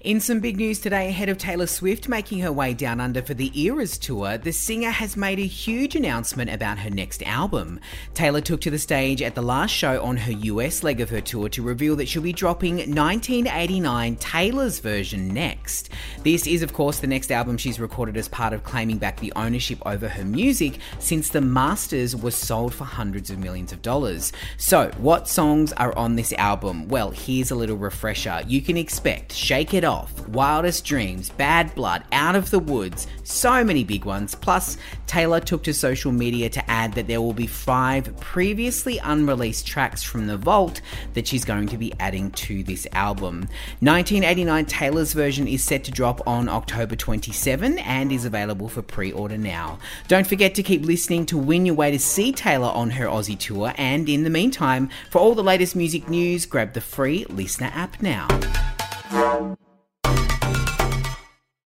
In some big news today, ahead of Taylor Swift making her way down under for the Eras tour, the singer has made a huge announcement about her next album. Taylor took to the stage at the last show on her US leg of her tour to reveal that she'll be dropping 1989 Taylor's version next. This is, of course, the next album she's recorded as part of claiming back the ownership over her music since the masters were sold for hundreds of millions of dollars. So, what songs are on this album? Well, here's a little refresher. You can expect Shake It Off, Wildest Dreams, Bad Blood, Out of the Woods, so many big ones. Plus, Taylor took to social media to add that there will be five previously unreleased tracks from the vault that she's going to be adding to this album. 1989 Taylor's version is set to drop on October 27 and is available for pre order now. Don't forget to keep listening to win your way to see Taylor on her Aussie tour, and in the meantime, for all the latest music news, grab the free LiSTNR app now.